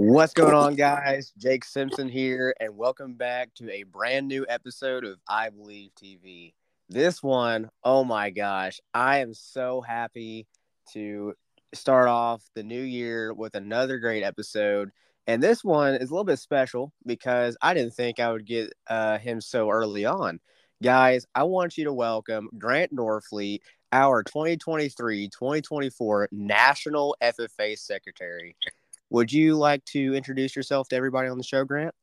What's going on, guys? Jake Simpson here, and welcome back to a brand new episode of I Believe TV. This one, oh my gosh, I am so happy to start off the new year with another great episode. And this one is a little bit special because I didn't think I would get uh, him so early on. Guys, I want you to welcome Grant Norfleet, our 2023 2024 National FFA Secretary. Would you like to introduce yourself to everybody on the show, Grant?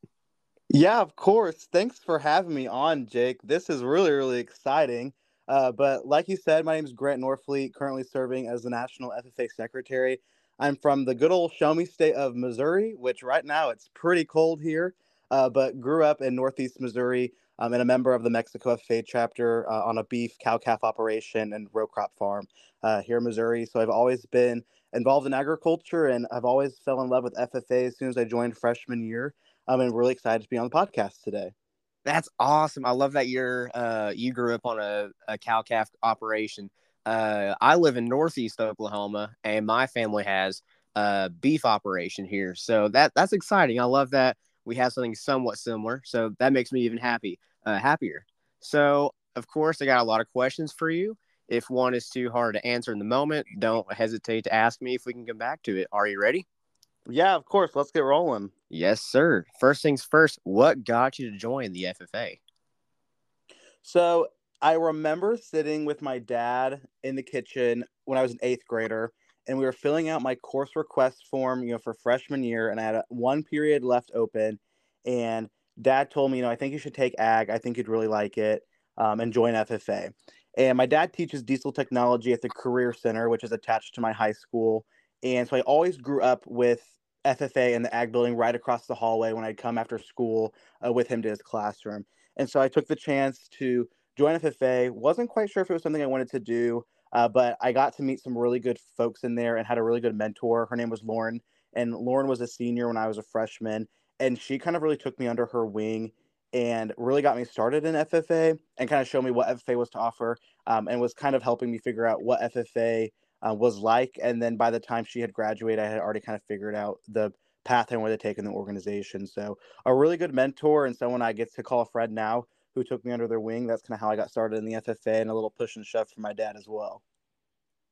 Yeah, of course. Thanks for having me on, Jake. This is really, really exciting. Uh, but like you said, my name is Grant Norfleet, currently serving as the National FFA Secretary. I'm from the good old show me state of Missouri, which right now it's pretty cold here, uh, but grew up in Northeast Missouri um, and a member of the Mexico FFA chapter uh, on a beef cow calf operation and row crop farm uh, here in Missouri. So I've always been involved in agriculture and I've always fell in love with FFA as soon as I joined freshman year. I'm um, really excited to be on the podcast today. That's awesome. I love that you're uh, you grew up on a, a cow calf operation. Uh, I live in Northeast Oklahoma, and my family has a beef operation here. So that that's exciting. I love that we have something somewhat similar. So that makes me even happy, uh, happier. So of course, I got a lot of questions for you. If one is too hard to answer in the moment, don't hesitate to ask me if we can come back to it. Are you ready? Yeah, of course. Let's get rolling. Yes, sir. First things first, what got you to join the FFA? So I remember sitting with my dad in the kitchen when I was an eighth grader, and we were filling out my course request form, you know, for freshman year, and I had one period left open, and dad told me, you know, I think you should take ag. I think you'd really like it, um, and join FFA. And my dad teaches diesel technology at the Career Center, which is attached to my high school. And so I always grew up with FFA in the ag building right across the hallway when I'd come after school uh, with him to his classroom. And so I took the chance to join FFA. Wasn't quite sure if it was something I wanted to do, uh, but I got to meet some really good folks in there and had a really good mentor. Her name was Lauren, and Lauren was a senior when I was a freshman. And she kind of really took me under her wing and really got me started in FFA and kind of showed me what FFA was to offer um, and was kind of helping me figure out what FFA uh, was like. And then by the time she had graduated, I had already kind of figured out the path and where to take in the organization. So a really good mentor and someone I get to call a friend now who took me under their wing. That's kind of how I got started in the FFA and a little push and shove from my dad as well.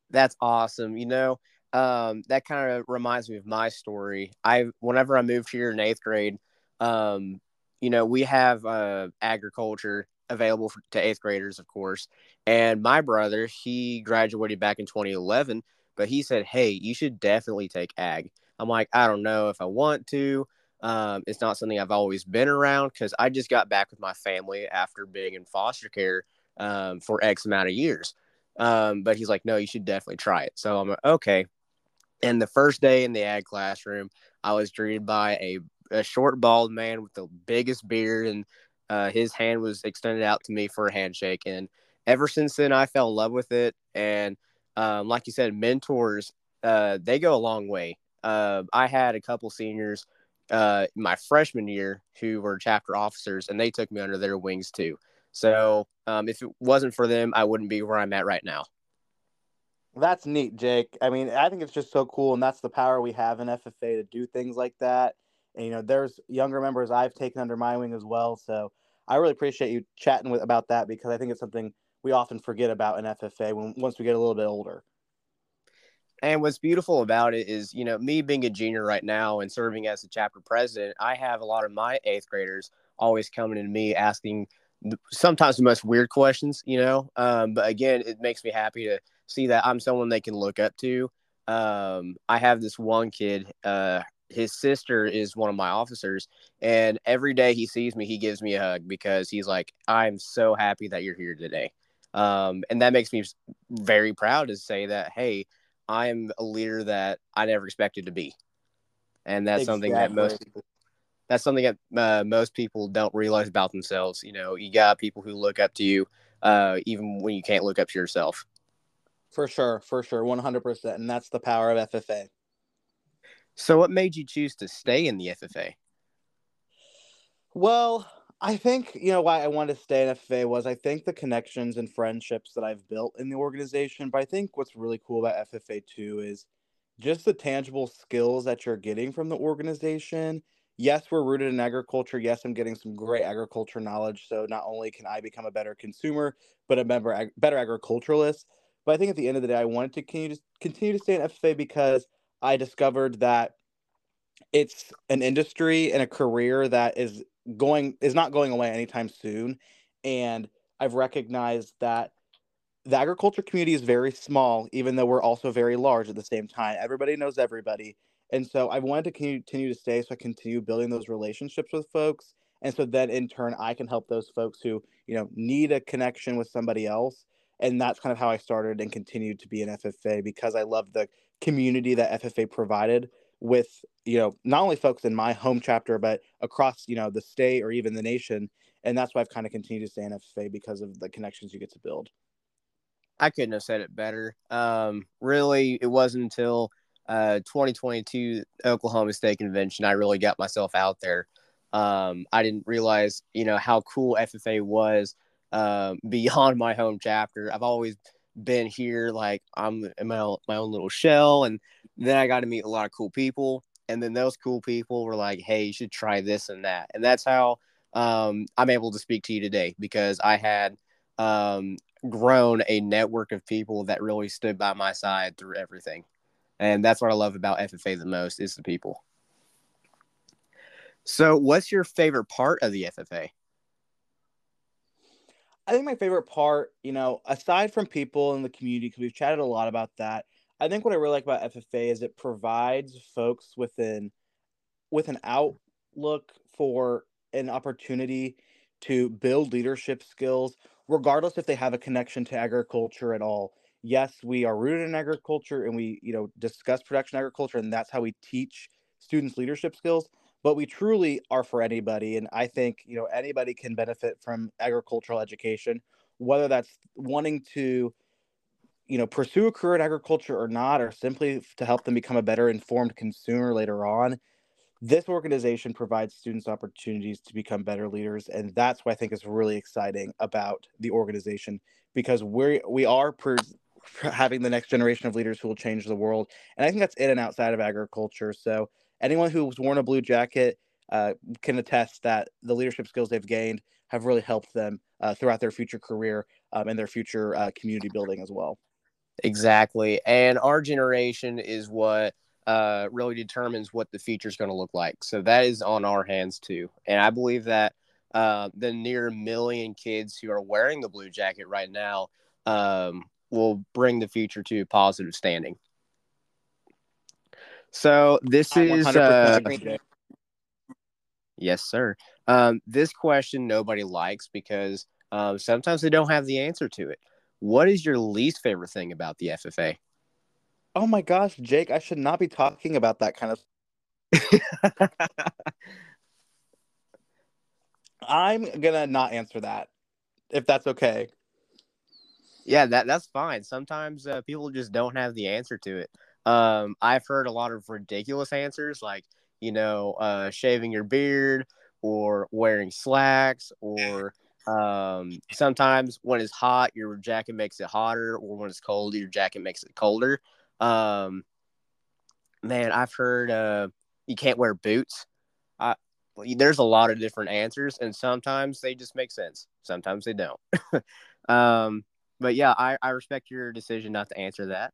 That's awesome. You know, um, that kind of reminds me of my story. I, whenever I moved here in eighth grade, um, you know, we have uh, agriculture available for, to eighth graders, of course. And my brother, he graduated back in 2011, but he said, Hey, you should definitely take ag. I'm like, I don't know if I want to. Um, it's not something I've always been around because I just got back with my family after being in foster care um, for X amount of years. Um, but he's like, no, you should definitely try it. So I'm like, okay. And the first day in the ag classroom, I was greeted by a a short, bald man with the biggest beard, and uh, his hand was extended out to me for a handshake. And ever since then, I fell in love with it. And um, like you said, mentors uh, they go a long way. Uh, I had a couple seniors uh, my freshman year who were chapter officers, and they took me under their wings too. So um, if it wasn't for them, I wouldn't be where I'm at right now. That's neat, Jake. I mean, I think it's just so cool, and that's the power we have in FFA to do things like that. And, you know, there's younger members I've taken under my wing as well. So I really appreciate you chatting with about that because I think it's something we often forget about in FFA when once we get a little bit older. And what's beautiful about it is, you know, me being a junior right now and serving as the chapter president, I have a lot of my eighth graders always coming to me asking sometimes the most weird questions, you know. Um, but again, it makes me happy to see that I'm someone they can look up to. Um, I have this one kid, uh, his sister is one of my officers and every day he sees me he gives me a hug because he's like i'm so happy that you're here today. Um, and that makes me very proud to say that hey i am a leader that i never expected to be. And that's exactly. something that most people that's something that uh, most people don't realize about themselves you know you got people who look up to you uh, even when you can't look up to yourself. For sure for sure 100% and that's the power of ffa so, what made you choose to stay in the FFA? Well, I think you know why I wanted to stay in FFA was I think the connections and friendships that I've built in the organization. But I think what's really cool about FFA too is just the tangible skills that you're getting from the organization. Yes, we're rooted in agriculture. Yes, I'm getting some great agriculture knowledge. So not only can I become a better consumer, but a better, better agriculturalist. But I think at the end of the day, I wanted to continue to, continue to stay in FFA because I discovered that it's an industry and a career that is going is not going away anytime soon. And I've recognized that the agriculture community is very small, even though we're also very large at the same time. Everybody knows everybody. And so I wanted to continue to stay so I continue building those relationships with folks. And so then in turn, I can help those folks who, you know, need a connection with somebody else. And that's kind of how I started and continued to be an FFA because I love the community that FFA provided with, you know, not only folks in my home chapter, but across, you know, the state or even the nation. And that's why I've kind of continued to stay in FFA because of the connections you get to build. I couldn't have said it better. Um, really, it wasn't until uh, 2022 Oklahoma State Convention I really got myself out there. Um, I didn't realize, you know, how cool FFA was um, beyond my home chapter. I've always been here, like I'm in my, my own little shell, and then I got to meet a lot of cool people. And then those cool people were like, "Hey, you should try this and that," and that's how um, I'm able to speak to you today because I had um, grown a network of people that really stood by my side through everything. And that's what I love about FFA the most is the people. So, what's your favorite part of the FFA? I think my favorite part, you know, aside from people in the community, because we've chatted a lot about that, I think what I really like about FFA is it provides folks with an with an outlook for an opportunity to build leadership skills regardless if they have a connection to agriculture at all. Yes, we are rooted in agriculture and we, you know, discuss production agriculture and that's how we teach students leadership skills, but we truly are for anybody and I think, you know, anybody can benefit from agricultural education, whether that's wanting to you know pursue a career in agriculture or not or simply to help them become a better informed consumer later on this organization provides students opportunities to become better leaders and that's what i think is really exciting about the organization because we we are having the next generation of leaders who will change the world and i think that's in and outside of agriculture so anyone who's worn a blue jacket uh, can attest that the leadership skills they've gained have really helped them uh, throughout their future career um, and their future uh, community building as well exactly and our generation is what uh, really determines what the future is going to look like. So that is on our hands too. And I believe that uh, the near million kids who are wearing the blue jacket right now um, will bring the future to positive standing. So this is uh, yes, sir. Um, this question nobody likes because um, sometimes they don't have the answer to it. What is your least favorite thing about the FFA? Oh my gosh, Jake, I should not be talking about that kind of I'm gonna not answer that if that's okay. Yeah, that that's fine. Sometimes uh, people just don't have the answer to it. Um, I've heard a lot of ridiculous answers, like you know, uh, shaving your beard or wearing slacks, or um, sometimes when it's hot, your jacket makes it hotter, or when it's cold, your jacket makes it colder. Um, man, I've heard uh, you can't wear boots. I, there's a lot of different answers, and sometimes they just make sense. Sometimes they don't. um, but yeah, I, I respect your decision not to answer that.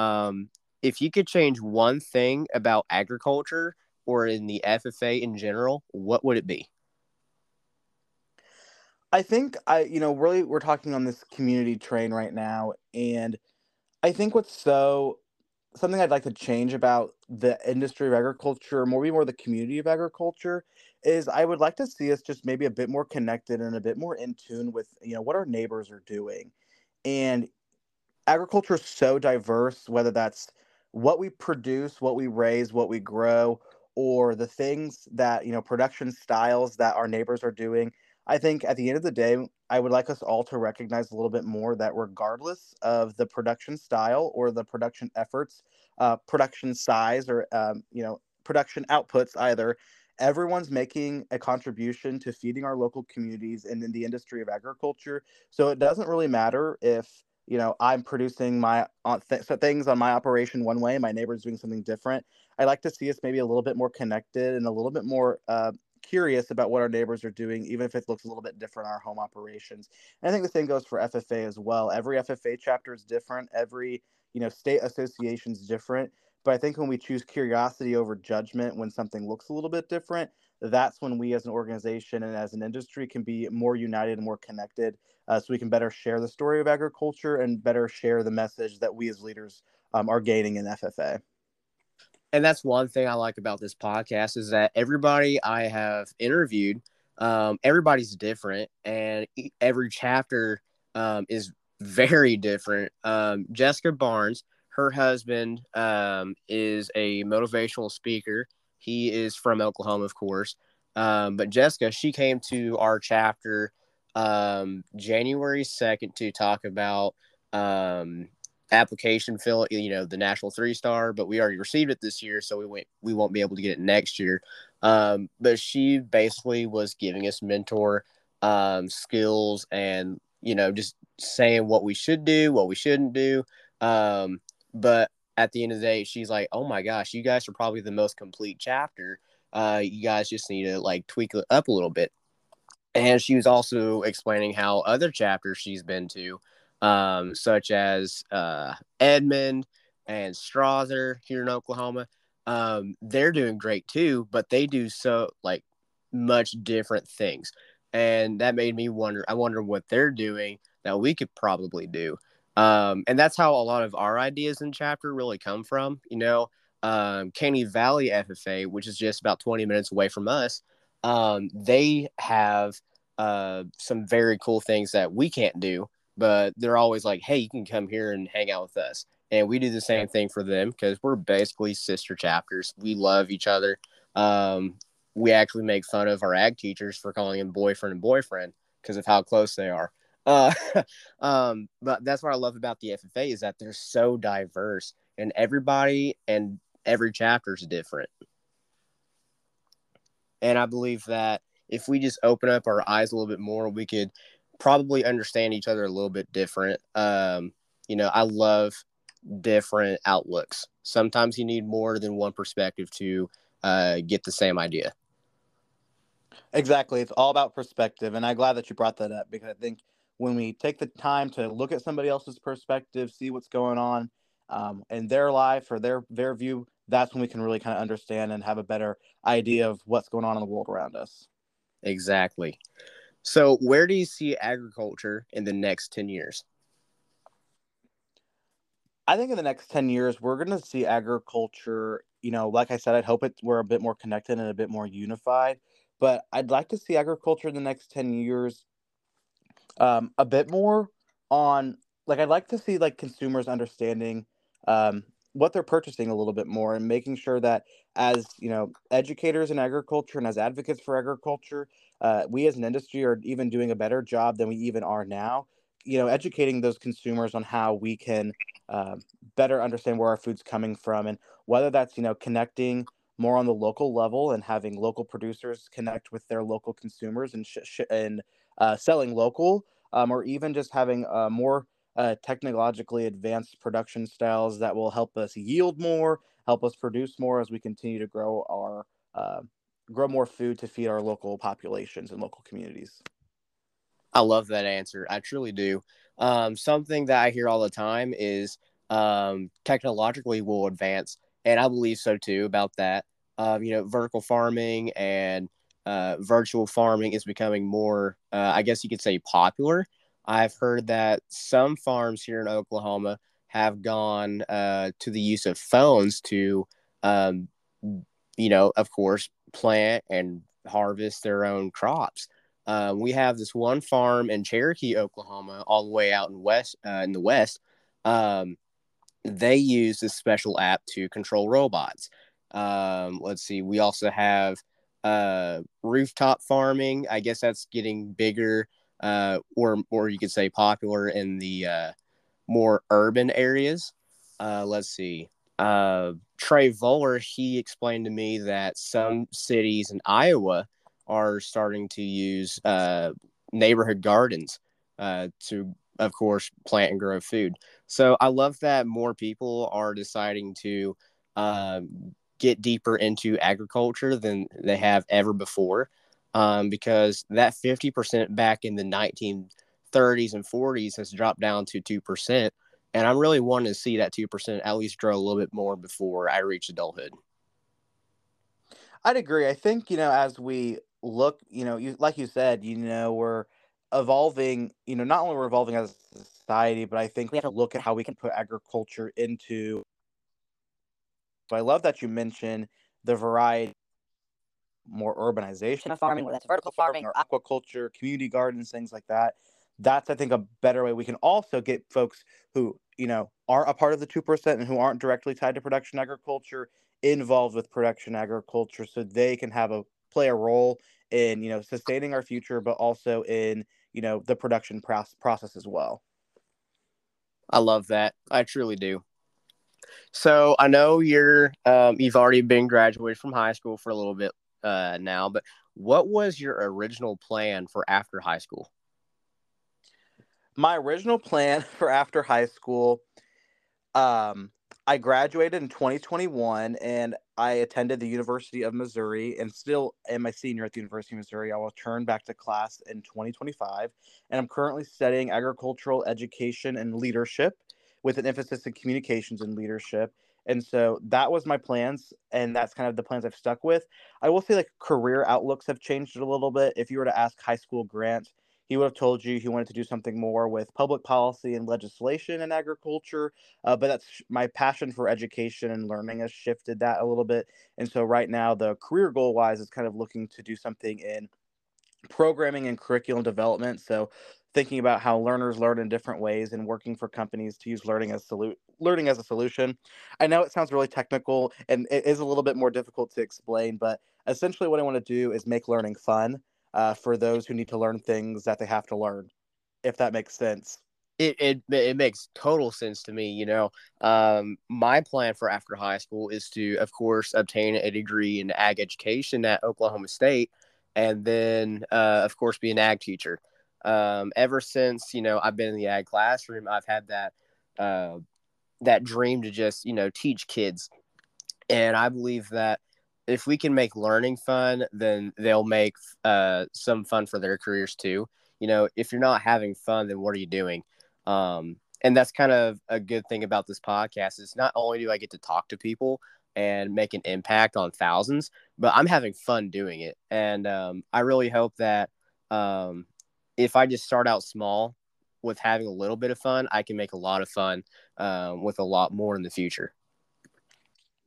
Um, if you could change one thing about agriculture or in the FFA in general, what would it be? I think I, you know, really we're talking on this community train right now, and I think what's so something I'd like to change about the industry of agriculture, or maybe more the community of agriculture, is I would like to see us just maybe a bit more connected and a bit more in tune with you know what our neighbors are doing, and agriculture is so diverse. Whether that's what we produce, what we raise, what we grow, or the things that you know production styles that our neighbors are doing. I think at the end of the day, I would like us all to recognize a little bit more that regardless of the production style or the production efforts, uh, production size, or um, you know production outputs either, everyone's making a contribution to feeding our local communities and in the industry of agriculture. So it doesn't really matter if you know i'm producing my uh, th- things on my operation one way my neighbor's doing something different. I like to see us maybe a little bit more connected and a little bit more uh, curious about what our neighbors are doing even if it looks a little bit different our home operations. And i think the same goes for ffa as well. Every ffa chapter is different. Every you know state association is different. But i think when we choose curiosity over judgment when something looks a little bit different that's when we as an organization and as an industry can be more united and more connected uh, so we can better share the story of agriculture and better share the message that we as leaders um, are gaining in FFA. And that's one thing I like about this podcast is that everybody I have interviewed, um, everybody's different, and every chapter um, is very different. Um, Jessica Barnes, her husband, um, is a motivational speaker. He is from Oklahoma, of course. Um, but Jessica, she came to our chapter um, January 2nd to talk about um, application fill, you know, the national three star, but we already received it this year, so we went, we won't be able to get it next year. Um, but she basically was giving us mentor um, skills and, you know, just saying what we should do, what we shouldn't do. Um, but at the end of the day, she's like, oh my gosh, you guys are probably the most complete chapter. Uh, you guys just need to like tweak it up a little bit and she was also explaining how other chapters she's been to, um, such as uh, Edmond and Strother here in Oklahoma, um, they're doing great too, but they do so like much different things, and that made me wonder. I wonder what they're doing that we could probably do, um, and that's how a lot of our ideas in chapter really come from. You know, um, Caney Valley FFA, which is just about 20 minutes away from us um, they have uh, some very cool things that we can't do, but they're always like, hey, you can come here and hang out with us. And we do the same thing for them because we're basically sister chapters. We love each other. Um, we actually make fun of our ag teachers for calling them boyfriend and boyfriend because of how close they are. Uh, um, but that's what I love about the FFA is that they're so diverse and everybody and every chapter is different. And I believe that if we just open up our eyes a little bit more, we could probably understand each other a little bit different. Um, you know, I love different outlooks. Sometimes you need more than one perspective to uh, get the same idea. Exactly. It's all about perspective. And I'm glad that you brought that up because I think when we take the time to look at somebody else's perspective, see what's going on um, in their life or their, their view, that's when we can really kind of understand and have a better idea of what's going on in the world around us. Exactly. So, where do you see agriculture in the next 10 years? I think in the next 10 years, we're going to see agriculture, you know, like I said, I'd hope it, we're a bit more connected and a bit more unified. But I'd like to see agriculture in the next 10 years um, a bit more on, like, I'd like to see, like, consumers understanding um, what they're purchasing a little bit more and making sure that as you know educators in agriculture and as advocates for agriculture uh, we as an industry are even doing a better job than we even are now you know educating those consumers on how we can uh, better understand where our food's coming from and whether that's you know connecting more on the local level and having local producers connect with their local consumers and sh- sh- and uh, selling local um, or even just having uh, more uh, technologically advanced production styles that will help us yield more, help us produce more as we continue to grow our uh, grow more food to feed our local populations and local communities. I love that answer. I truly do. Um, something that I hear all the time is um, technologically will advance, and I believe so too about that. Um, you know, vertical farming and uh, virtual farming is becoming more, uh, I guess you could say, popular. I've heard that some farms here in Oklahoma have gone uh, to the use of phones to, um, you know, of course, plant and harvest their own crops. Uh, we have this one farm in Cherokee, Oklahoma, all the way out in west uh, in the west. Um, they use this special app to control robots. Um, let's see. We also have uh, rooftop farming. I guess that's getting bigger uh, or or you could say popular in the uh, more urban areas. Uh, let's see. Uh, Trey Voller, he explained to me that some cities in Iowa are starting to use uh, neighborhood gardens to of course, plant and grow food. So I love that more people are deciding to get deeper into agriculture than they have ever before. Um, because that 50% back in the 1930s and 40s has dropped down to 2%. And I'm really wanting to see that 2% at least grow a little bit more before I reach adulthood. I'd agree. I think, you know, as we look, you know, you like you said, you know, we're evolving, you know, not only we're evolving as a society, but I think we have to look at how we can put agriculture into. So I love that you mentioned the variety, more urbanization of farming, whether that's vertical farming or aquaculture, community gardens, things like that. That's, I think, a better way. We can also get folks who, you know, aren't a part of the 2% and who aren't directly tied to production agriculture involved with production agriculture so they can have a play a role in you know sustaining our future but also in you know the production process as well i love that i truly do so i know you're um, you've already been graduated from high school for a little bit uh, now but what was your original plan for after high school my original plan for after high school um I graduated in 2021 and I attended the University of Missouri and still am a senior at the University of Missouri. I will turn back to class in 2025 and I'm currently studying agricultural education and leadership with an emphasis in communications and leadership. And so that was my plans and that's kind of the plans I've stuck with. I will say like career outlooks have changed a little bit. If you were to ask high school Grant, he would have told you he wanted to do something more with public policy and legislation and agriculture. Uh, but that's my passion for education and learning has shifted that a little bit. And so right now, the career goal wise is kind of looking to do something in programming and curriculum development. So thinking about how learners learn in different ways and working for companies to use learning as solu- learning as a solution. I know it sounds really technical and it is a little bit more difficult to explain, but essentially what I want to do is make learning fun uh, for those who need to learn things that they have to learn, if that makes sense. It, it it makes total sense to me. You know, um, my plan for after high school is to, of course, obtain a degree in ag education at Oklahoma State, and then, uh, of course, be an ag teacher. Um, ever since you know I've been in the ag classroom, I've had that uh, that dream to just you know teach kids, and I believe that if we can make learning fun, then they'll make uh, some fun for their careers too. You know, if you're not having fun, then what are you doing? Um, and that's kind of a good thing about this podcast is not only do I get to talk to people and make an impact on thousands, but I'm having fun doing it. And um, I really hope that um, if I just start out small with having a little bit of fun, I can make a lot of fun um, with a lot more in the future.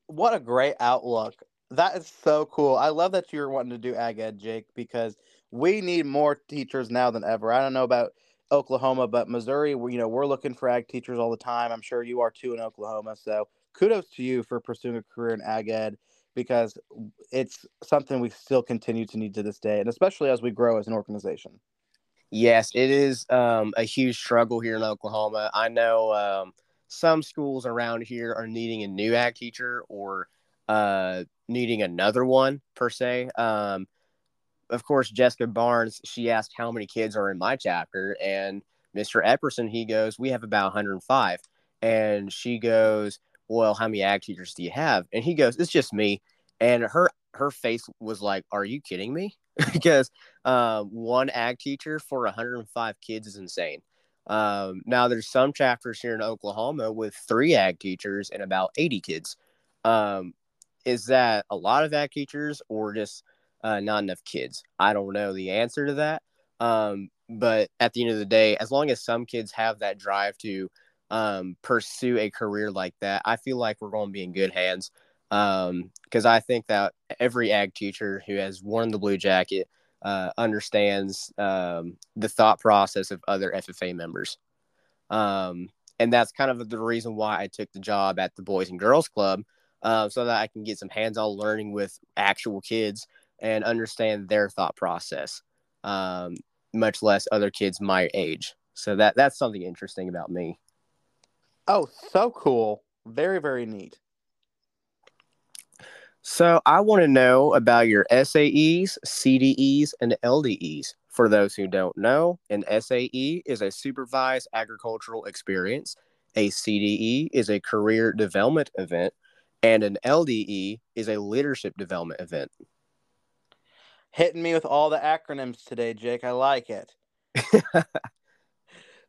What a great outlook. That is so cool. I love that you're wanting to do ag ed, Jake, because we need more teachers now than ever. I don't know about Oklahoma, but Missouri, you know, we're looking for ag teachers all the time. I'm sure you are too in Oklahoma. So kudos to you for pursuing a career in ag ed because it's something we still continue to need to this day, and especially as we grow as an organization. Yes, it is um, a huge struggle here in Oklahoma. I know um, some schools around here are needing a new ag teacher or uh, needing another one per se. Um, of course, Jessica Barnes, she asked how many kids are in my chapter, and Mr. Epperson, he goes, we have about 105, and she goes, well, how many ag teachers do you have? And he goes, it's just me, and her her face was like, are you kidding me? because uh, one ag teacher for 105 kids is insane. Um, now there's some chapters here in Oklahoma with three ag teachers and about 80 kids. Um, is that a lot of ag teachers or just uh, not enough kids? I don't know the answer to that. Um, but at the end of the day, as long as some kids have that drive to um, pursue a career like that, I feel like we're going to be in good hands. Because um, I think that every ag teacher who has worn the blue jacket uh, understands um, the thought process of other FFA members. Um, and that's kind of the reason why I took the job at the Boys and Girls Club uh, so that I can get some hands-on learning with actual kids and understand their thought process, um, much less other kids my age. So that that's something interesting about me. Oh, so cool! Very very neat. So I want to know about your SAEs, CDEs, and LDEs. For those who don't know, an SAE is a supervised agricultural experience, a CDE is a career development event, and an LDE is a leadership development event. Hitting me with all the acronyms today, Jake. I like it.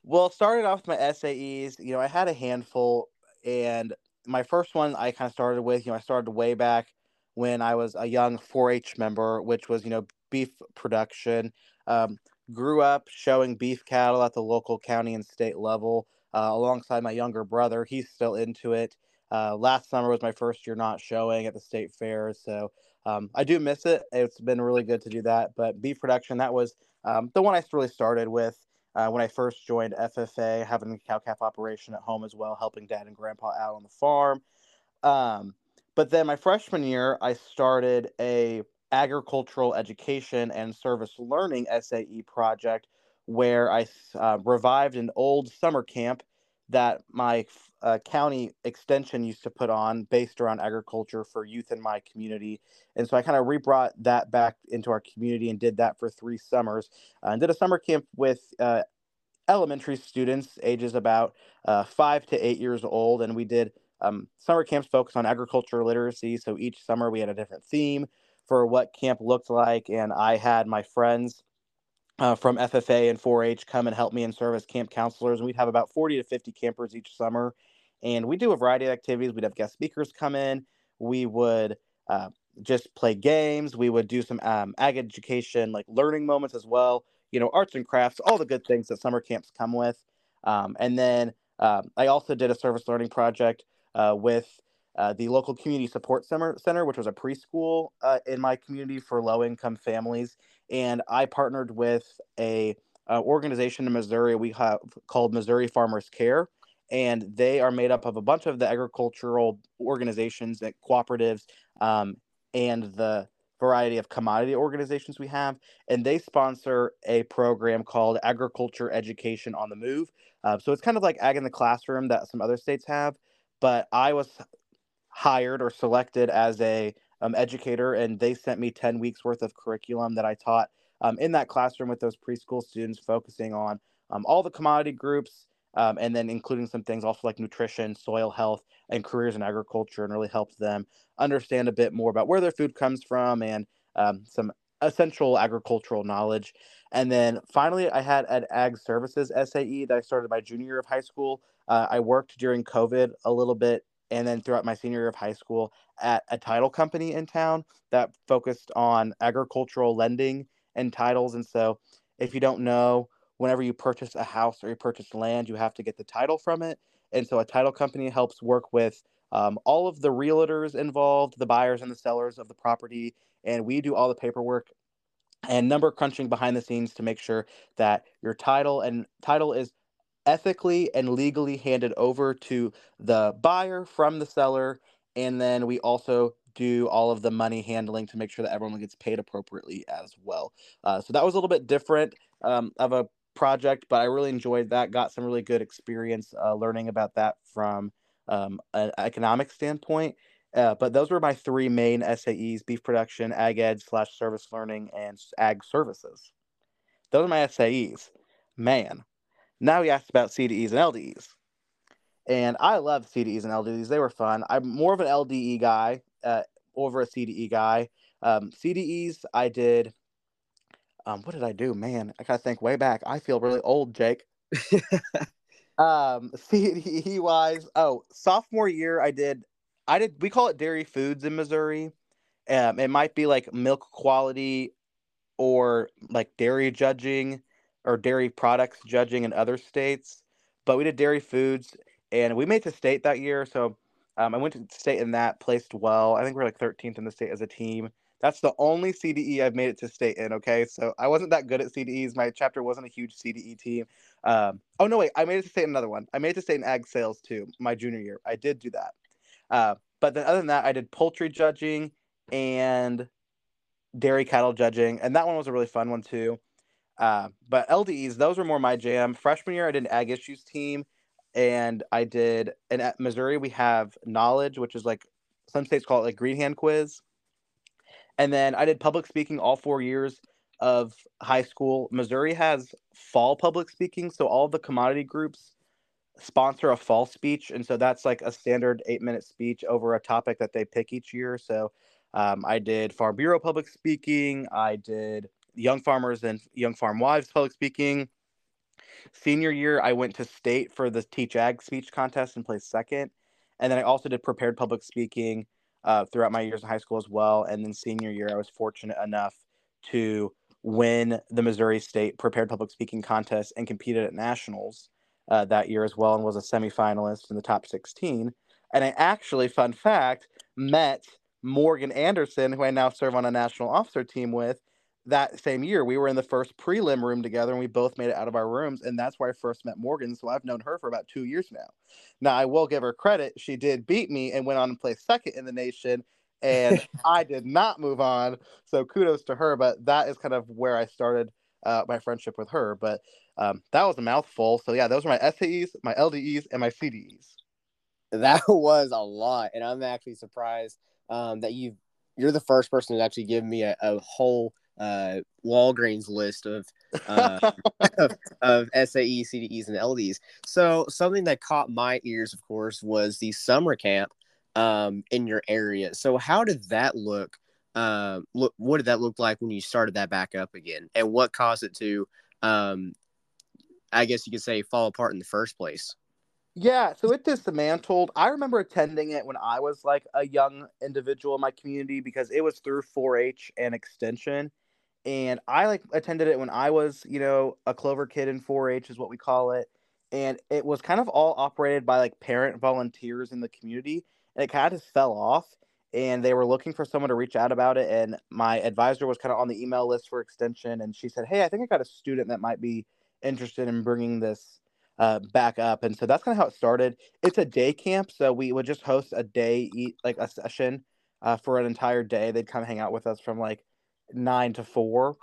well, started off with my SAEs. You know, I had a handful, and my first one I kind of started with. You know, I started way back when I was a young 4-H member, which was you know beef production. Um, grew up showing beef cattle at the local county and state level uh, alongside my younger brother. He's still into it. Uh, last summer was my first year not showing at the state fair, so um, I do miss it. It's been really good to do that. But beef production, that was um, the one I really started with uh, when I first joined FFA, having a cow calf operation at home as well, helping dad and grandpa out on the farm. Um, but then my freshman year, I started a agricultural education and service learning SAE project where I uh, revived an old summer camp that my uh, county extension used to put on based around agriculture for youth in my community. And so I kind of rebrought that back into our community and did that for three summers uh, and did a summer camp with uh, elementary students ages about uh, five to eight years old. And we did um, summer camps focus on agriculture literacy. So each summer we had a different theme for what camp looked like. And I had my friends uh, from FFA and 4-H come and help me and serve as camp counselors. And we'd have about 40 to 50 campers each summer. And we do a variety of activities. We'd have guest speakers come in. We would uh, just play games. We would do some um, ag education, like learning moments as well. You know, arts and crafts, all the good things that summer camps come with. Um, and then um, I also did a service learning project uh, with uh, the local community support center, center which was a preschool uh, in my community for low income families. And I partnered with a uh, organization in Missouri we have called Missouri Farmers Care, and they are made up of a bunch of the agricultural organizations and cooperatives um, and the variety of commodity organizations we have, and they sponsor a program called Agriculture Education on the Move. Uh, so it's kind of like Ag in the Classroom that some other states have, but I was hired or selected as a um, educator, and they sent me 10 weeks worth of curriculum that I taught um, in that classroom with those preschool students, focusing on um, all the commodity groups, um, and then including some things also like nutrition, soil health, and careers in agriculture, and really helped them understand a bit more about where their food comes from and um, some essential agricultural knowledge. And then finally, I had an ag services SAE that I started my junior year of high school. Uh, I worked during COVID a little bit and then throughout my senior year of high school at a title company in town that focused on agricultural lending and titles. And so, if you don't know, whenever you purchase a house or you purchase land, you have to get the title from it. And so, a title company helps work with um, all of the realtors involved, the buyers and the sellers of the property, and we do all the paperwork and number crunching behind the scenes to make sure that your title and title is ethically and legally handed over to the buyer from the seller. And then we also do all of the money handling to make sure that everyone gets paid appropriately as well. Uh, so that was a little bit different um, of a project, but I really enjoyed that. Got some really good experience uh, learning about that from um, an economic standpoint. Uh, but those were my three main SAEs: beef production, ag ed slash service learning, and ag services. Those are my SAEs. Man, now he asked about CDEs and LDEs. And I love CDEs and LDEs. They were fun. I'm more of an LDE guy uh, over a CDE guy. Um, CDEs, I did. Um, what did I do? Man, I gotta think way back. I feel really old, Jake. um, CDE wise, oh, sophomore year, I did. I did. We call it dairy foods in Missouri. Um, it might be like milk quality or like dairy judging or dairy products judging in other states, but we did dairy foods and we made to state that year. So um, I went to state in that, placed well. I think we are like 13th in the state as a team. That's the only CDE I've made it to state in. Okay, so I wasn't that good at CDEs. My chapter wasn't a huge CDE team. Um, oh no, wait, I made it to state in another one. I made it to state in ag sales too. My junior year, I did do that. Uh, but then other than that, I did poultry judging and dairy cattle judging, and that one was a really fun one too. Uh, but LDEs, those were more my jam. Freshman year, I did an ag issues team, and I did. And at Missouri, we have knowledge, which is like some states call it like green hand quiz. And then I did public speaking all four years. of high school, Missouri has fall public speaking. So all the commodity groups sponsor a fall speech. And so that's like a standard eight minute speech over a topic that they pick each year. So um, I did Farm Bureau public speaking. I did Young Farmers and Young Farm Wives public speaking. Senior year, I went to state for the Teach Ag speech contest and placed second. And then I also did prepared public speaking uh, throughout my years in high school as well. And then senior year, I was fortunate enough to win the Missouri State Prepared Public Speaking Contest and competed at nationals uh, that year as well and was a semifinalist in the top 16. And I actually, fun fact, met Morgan Anderson, who I now serve on a national officer team with, that same year. We were in the first prelim room together and we both made it out of our rooms. And that's where I first met Morgan. So I've known her for about two years now. Now, I will give her credit. She did beat me and went on and play second in the nation. And I did not move on. So kudos to her. But that is kind of where I started uh, my friendship with her. But um, that was a mouthful. So yeah, those were my SAEs, my LDEs, and my CDEs. That was a lot. And I'm actually surprised um, that you you're the first person to actually give me a, a whole uh, Walgreens list of, uh, of, of SAE, CDEs, and LDs. So something that caught my ears, of course, was the summer camp um, in your area. So how did that look? Uh, look, what did that look like when you started that back up again, and what caused it to, um, I guess you could say, fall apart in the first place? Yeah, so it dismantled. I remember attending it when I was like a young individual in my community because it was through 4-H and Extension, and I like attended it when I was, you know, a Clover kid in 4-H is what we call it, and it was kind of all operated by like parent volunteers in the community, and it kind of just fell off. And they were looking for someone to reach out about it, and my advisor was kind of on the email list for extension, and she said, "Hey, I think I got a student that might be interested in bringing this uh, back up." And so that's kind of how it started. It's a day camp, so we would just host a day, eat like a session uh, for an entire day. They'd come hang out with us from like nine to four.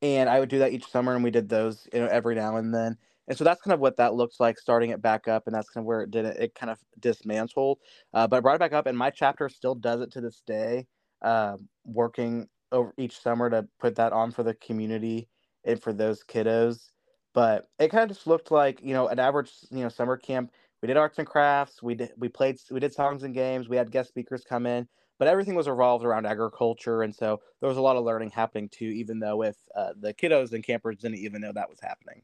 And I would do that each summer, and we did those, you know, every now and then. And so that's kind of what that looks like, starting it back up, and that's kind of where it did it. It kind of dismantled, uh, but I brought it back up, and my chapter still does it to this day, uh, working over each summer to put that on for the community and for those kiddos. But it kind of just looked like you know an average you know summer camp. We did arts and crafts. We did we played we did songs and games. We had guest speakers come in but everything was revolved around agriculture, and so there was a lot of learning happening too. Even though if uh, the kiddos and campers didn't even know that was happening.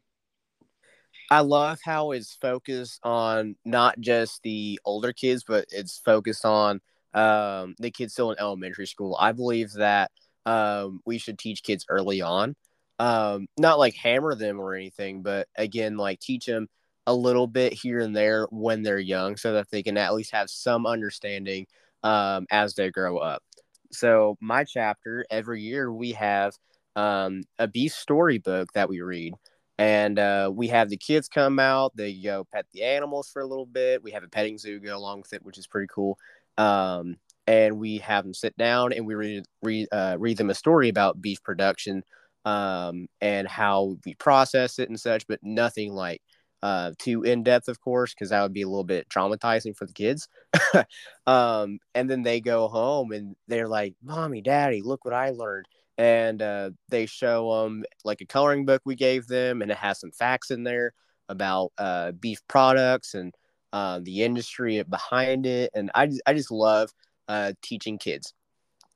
I love how it's focused on not just the older kids, but it's focused on um, the kids still in elementary school. I believe that um, we should teach kids early on, um, not like hammer them or anything, but again, like teach them a little bit here and there when they're young so that they can at least have some understanding um, as they grow up. So, my chapter every year we have um, a beef storybook that we read. And uh, we have the kids come out, they go pet the animals for a little bit. We have a petting zoo go along with it, which is pretty cool. Um, and we have them sit down and we read, read, uh, read them a story about beef production um, and how we process it and such, but nothing like uh, too in depth, of course, because that would be a little bit traumatizing for the kids. um, and then they go home and they're like, "Mommy, Daddy, look what I learned." And uh, they show them like a coloring book we gave them, and it has some facts in there about uh, beef products and uh, the industry behind it. And I just, I just love uh, teaching kids.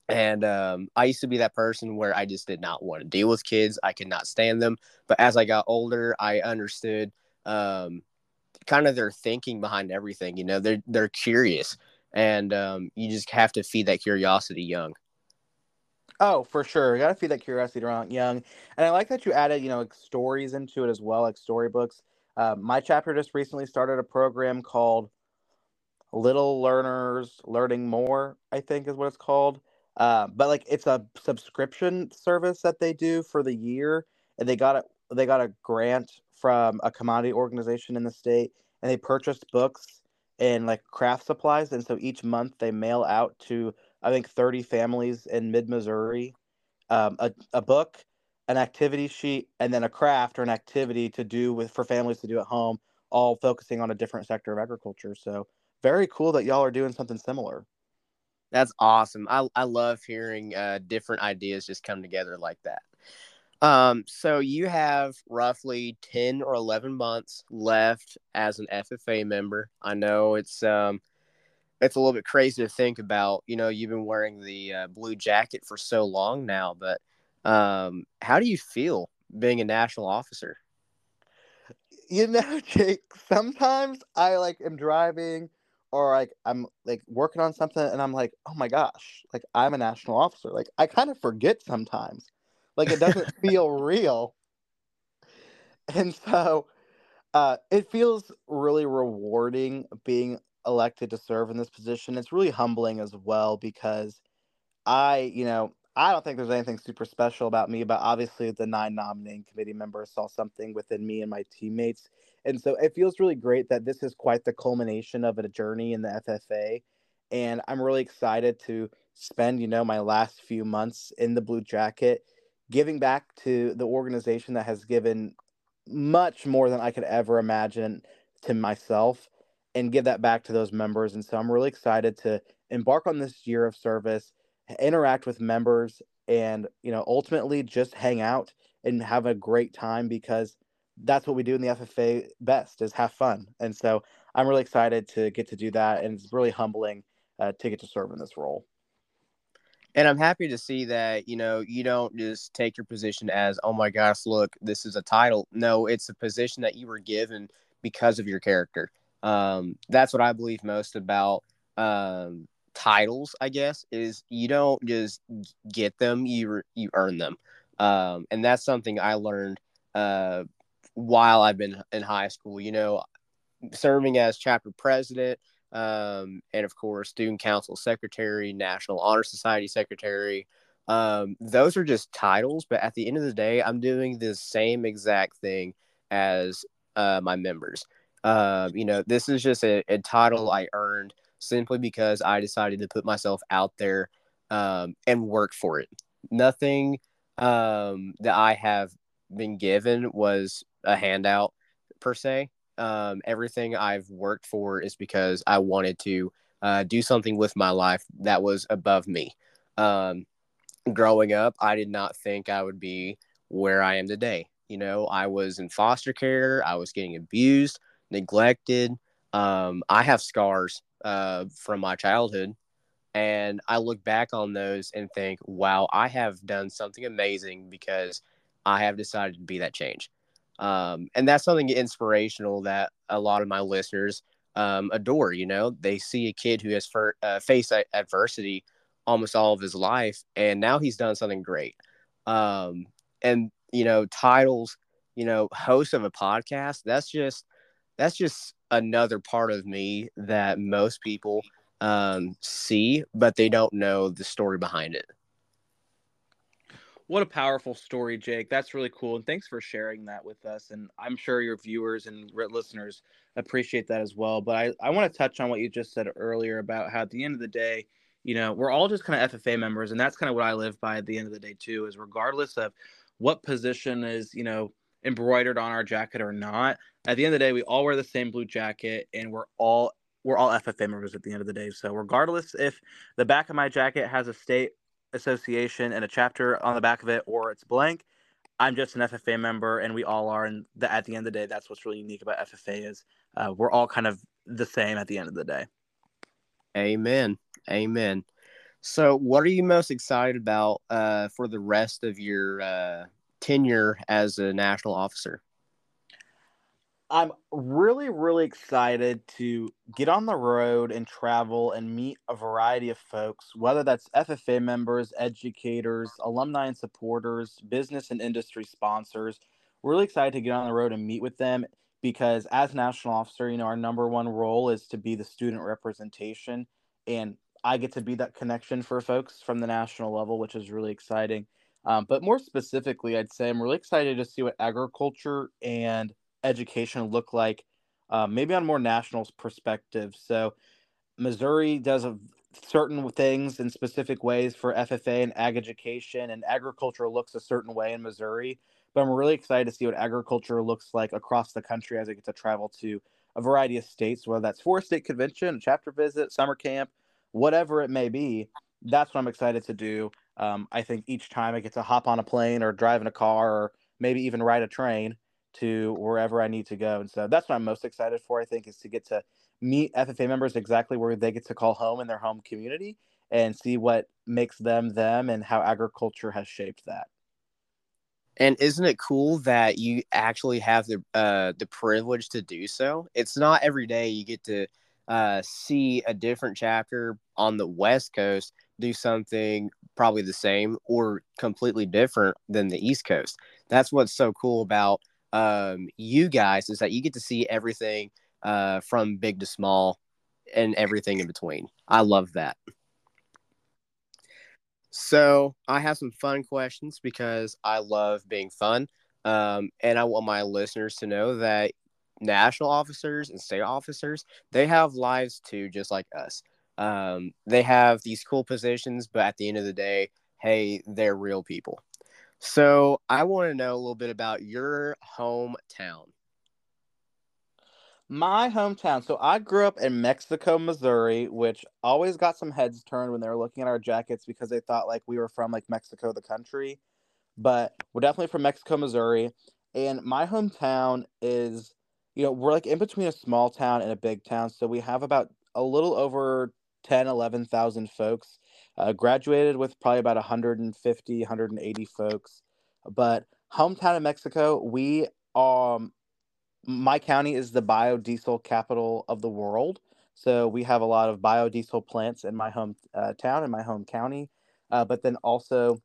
And um, I used to be that person where I just did not want to deal with kids. I could not stand them. But as I got older, I understood um, kind of their thinking behind everything. You know, they're they're curious, and um, you just have to feed that curiosity young. Oh, for sure. You got to feed that curiosity around young. And I like that you added, you know, like stories into it as well, like storybooks. Uh, my chapter just recently started a program called Little Learners Learning More, I think is what it's called. Uh, but like it's a subscription service that they do for the year, and they got it. They got a grant from a commodity organization in the state, and they purchased books and like craft supplies. And so each month they mail out to I think 30 families in mid Missouri um, a, a book, an activity sheet, and then a craft or an activity to do with for families to do at home, all focusing on a different sector of agriculture. So very cool that y'all are doing something similar. That's awesome. I I love hearing uh, different ideas just come together like that. Um, so you have roughly 10 or 11 months left as an FFA member. I know it's um it's a little bit crazy to think about. You know, you've been wearing the uh, blue jacket for so long now, but um, how do you feel being a national officer? You know, Jake, sometimes I like am driving or like I'm like working on something and I'm like, oh my gosh, like I'm a national officer. Like I kind of forget sometimes. Like it doesn't feel real. And so uh, it feels really rewarding being elected to serve in this position. It's really humbling as well because I, you know, I don't think there's anything super special about me, but obviously the nine nominating committee members saw something within me and my teammates. And so it feels really great that this is quite the culmination of a journey in the FFA. And I'm really excited to spend, you know, my last few months in the blue jacket giving back to the organization that has given much more than I could ever imagine to myself and give that back to those members. And so I'm really excited to embark on this year of service, interact with members, and you know, ultimately just hang out and have a great time because that's what we do in the FFA best is have fun. And so I'm really excited to get to do that, and it's really humbling uh, to get to serve in this role and I'm happy to see that you know you don't just take your position as oh my gosh look this is a title. No it's a position that you were given because of your character. Um, that's what I believe most about um, titles I guess is you don't just get them you you earn them. Um, and that's something I learned uh, while I've been in high school you know serving as chapter president um, and of course, student council secretary, National Honor Society secretary. Um, those are just titles, but at the end of the day, I'm doing the same exact thing as uh, my members. Uh, you know, this is just a, a, title I earned simply because I decided to put myself out there um, and work for it. Nothing um, that I have been given was a handout per se um, everything I've worked for is because I wanted to uh, do something with my life that was above me. Um, growing up, I did not think I would be where I am today. You know, I was in foster care, I was getting abused, neglected. Um, I have scars uh, from my childhood. And I look back on those and think, wow, I have done something amazing because I have decided to be that change. Um, and that's something inspirational that a lot of my listeners um, adore. You know, they see a kid who has for, uh, faced adversity almost all of his life, and now he's done something great. Um, and you know, titles, you know, host of a podcast. That's just that's just another part of me that most people um, see, but they don't know the story behind it. What a powerful story, Jake. That's really cool. And thanks for sharing that with us. And I'm sure your viewers and listeners appreciate that as well. But I, I want to touch on what you just said earlier about how at the end of the day, you know, we're all just kind of FFA members. And that's kind of what I live by at the end of the day, too, is regardless of what position is, you know, embroidered on our jacket or not, at the end of the day, we all wear the same blue jacket and we're all we're all FFA members at the end of the day. So regardless if the back of my jacket has a state association and a chapter on the back of it, or it's blank. I'm just an FFA member, and we all are. And the, at the end of the day, that's what's really unique about FFA is uh, we're all kind of the same at the end of the day. Amen. Amen. So, what are you most excited about uh, for the rest of your uh, tenure as a national officer? I'm really, really excited to get on the road and travel and meet a variety of folks, whether that's FFA members, educators, alumni and supporters, business and industry sponsors. We're really excited to get on the road and meet with them because as national officer, you know, our number one role is to be the student representation. And I get to be that connection for folks from the national level, which is really exciting. Um, but more specifically, I'd say I'm really excited to see what agriculture and education look like, uh, maybe on more national perspective. So, Missouri does a, certain things in specific ways for FFA and ag education, and agriculture looks a certain way in Missouri. But I'm really excited to see what agriculture looks like across the country as I get to travel to a variety of states, whether that's for a state convention, a chapter visit, summer camp, whatever it may be. That's what I'm excited to do. Um, I think each time I get to hop on a plane or drive in a car or maybe even ride a train to wherever I need to go. And so that's what I'm most excited for, I think, is to get to meet FFA members exactly where they get to call home in their home community and see what makes them them and how agriculture has shaped that. And isn't it cool that you actually have the uh, the privilege to do so? It's not every day you get to uh, see a different chapter on the West Coast do something probably the same or completely different than the East Coast. That's what's so cool about um, you guys is that you get to see everything uh, from big to small and everything in between. I love that. So I have some fun questions because I love being fun. Um, and I want my listeners to know that national officers and state officers, they have lives too, just like us. Um, they have these cool positions, but at the end of the day, hey, they're real people. So I want to know a little bit about your hometown. My hometown. So I grew up in Mexico, Missouri, which always got some heads turned when they were looking at our jackets because they thought like we were from like Mexico, the country. But we're definitely from Mexico, Missouri. And my hometown is, you know, we're like in between a small town and a big town. So we have about a little over 10, 11,000 folks. Uh, graduated with probably about 150, 180 folks. But hometown in Mexico, we um my county is the biodiesel capital of the world. So we have a lot of biodiesel plants in my home uh, town, in my home county. Uh, but then also,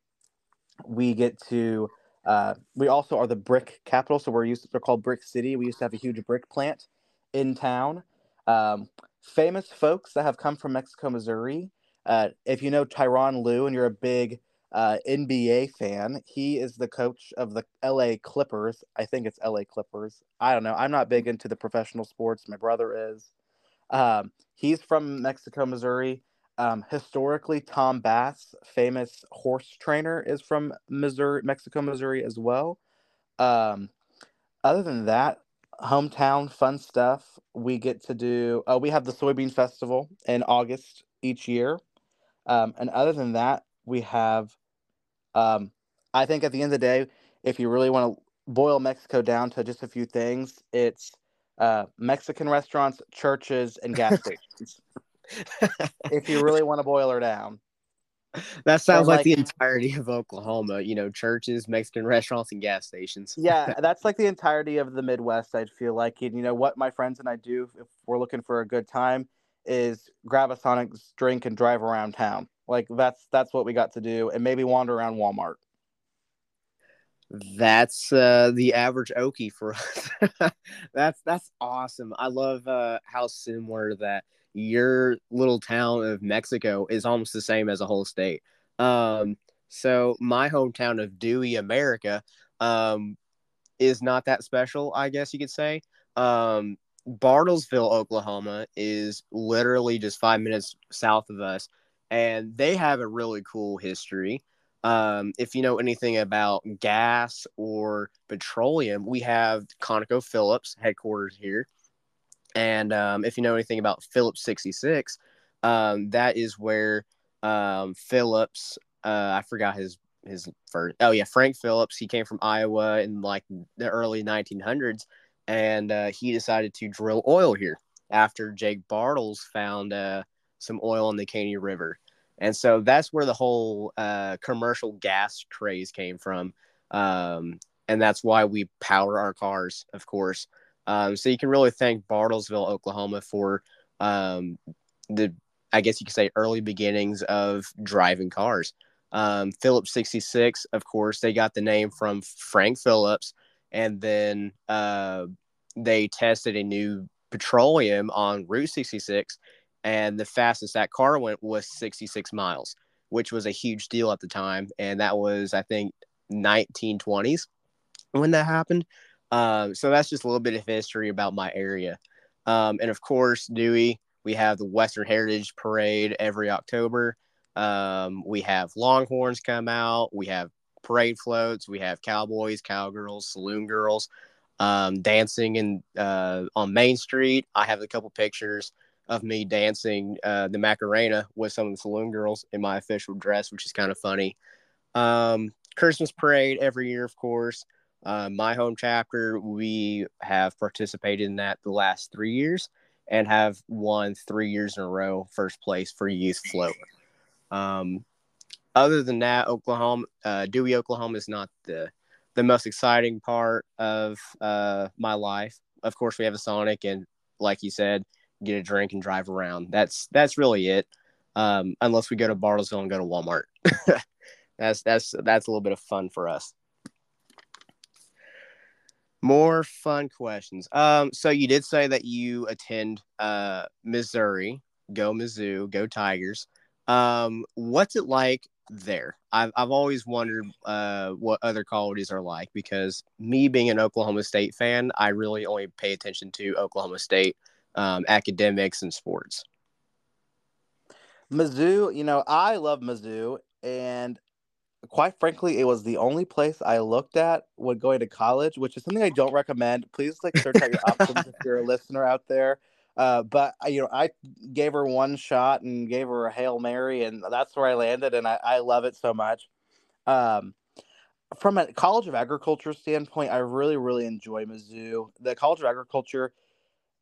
we get to uh, we also are the brick capital. So we're used to, they're called Brick City. We used to have a huge brick plant in town. Um, famous folks that have come from Mexico, Missouri. Uh, if you know Tyronn Lue and you're a big uh, NBA fan. He is the coach of the LA Clippers. I think it's LA Clippers. I don't know. I'm not big into the professional sports. My brother is. Um, he's from Mexico, Missouri. Um, historically, Tom Bass, famous horse trainer, is from Missouri, Mexico, Missouri as well. Um, other than that, hometown fun stuff. We get to do. Oh, we have the soybean festival in August each year. Um, and other than that, we have um, I think at the end of the day, if you really want to boil Mexico down to just a few things, it's uh, Mexican restaurants, churches, and gas stations. if you really want to boil her down. That sounds like, like, the entirety of Oklahoma, you know, churches, Mexican restaurants, and gas stations. yeah, that's like the entirety of the Midwest, I'd feel like. And, you know, what my friends and I do if we're looking for a good time is grab a Sonic drink and drive around town. Like that's that's what we got to do, and maybe wander around Walmart. That's uh, the average Okie for us. that's that's awesome. I love uh, how similar that your little town of Mexico is almost the same as a whole state. Um, so my hometown of Dewey, America, um, is not that special, I guess you could say. Um, Bartlesville, Oklahoma, is literally just five minutes south of us and they have a really cool history. Um, if you know anything about gas or petroleum, we have ConocoPhillips headquarters here. And um, if you know anything about Phillips 66, um, that is where um, Phillips, uh, I forgot his his first. Oh yeah, Frank Phillips. He came from Iowa in like the early 1900s, and uh, he decided to drill oil here after Jake Bartles found uh, some oil in the Caney River. And so that's where the whole uh, commercial gas craze came from. Um, and that's why we power our cars, of course. Um, so you can really thank Bartlesville, Oklahoma for um, the, I guess you could say, early beginnings of driving cars. Um, Phillips 66, of course, they got the name from Frank Phillips. And then uh, they tested a new petroleum on Route 66 and the fastest that car went was 66 miles, which was a huge deal at the time. And that was, I think, 1920s when that happened. Um, so that's just a little bit of history about my area. Um, and of course, Dewey, we have the Western Heritage Parade every October. Um, we have Longhorns come out. We have parade floats. We have cowboys, cowgirls, saloon girls um, dancing in, uh, on Main Street. I have a couple pictures of me dancing uh, the Macarena with some of the saloon girls in my official dress, which is kind of funny. Um, Christmas parade every year, of course. Uh, my home chapter, we have participated in that the last three years and have won three years in a row first place for youth float. Um, other than that, Oklahoma, uh, Dewey, Oklahoma is not the the most exciting part of uh, my life. Of course, we have a Sonic, and like you said, get a drink and drive around. That's that's really it. Um, unless we go to Bartlesville and go to Walmart. that's that's that's a little bit of fun for us. More fun questions. Um, so you did say that you attend uh Missouri. Go Mizzou, go Tigers. Um, what's it like there? I've I've always wondered uh what other colleges are like because me being an Oklahoma State fan, I really only pay attention to Oklahoma State um, academics and sports. Mizzou, you know, I love Mizzou, and quite frankly, it was the only place I looked at when going to college, which is something I don't recommend. Please like search out your options if you're a listener out there. Uh, but you know, I gave her one shot and gave her a hail mary, and that's where I landed, and I, I love it so much. Um, from a College of Agriculture standpoint, I really, really enjoy Mizzou. The College of Agriculture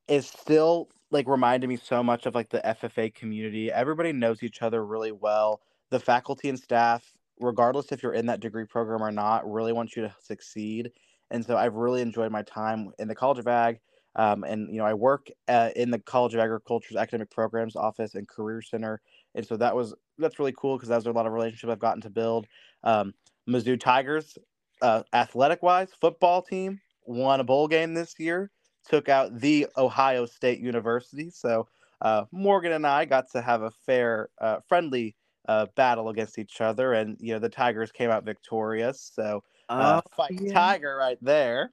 is still like reminding me so much of like the FFA community. Everybody knows each other really well. The faculty and staff, regardless if you're in that degree program or not, really want you to succeed. And so I've really enjoyed my time in the College of Ag. Um, and you know, I work uh, in the College of Agriculture's academic programs office and career center, and so that was that's really cool because that was a lot of relationships I've gotten to build. Um, Mizzou Tigers, uh, athletic wise, football team won a bowl game this year took out the Ohio State University. So uh, Morgan and I got to have a fair, uh, friendly uh, battle against each other, and you know the Tigers came out victorious. So uh, oh, fight yeah. Tiger right there.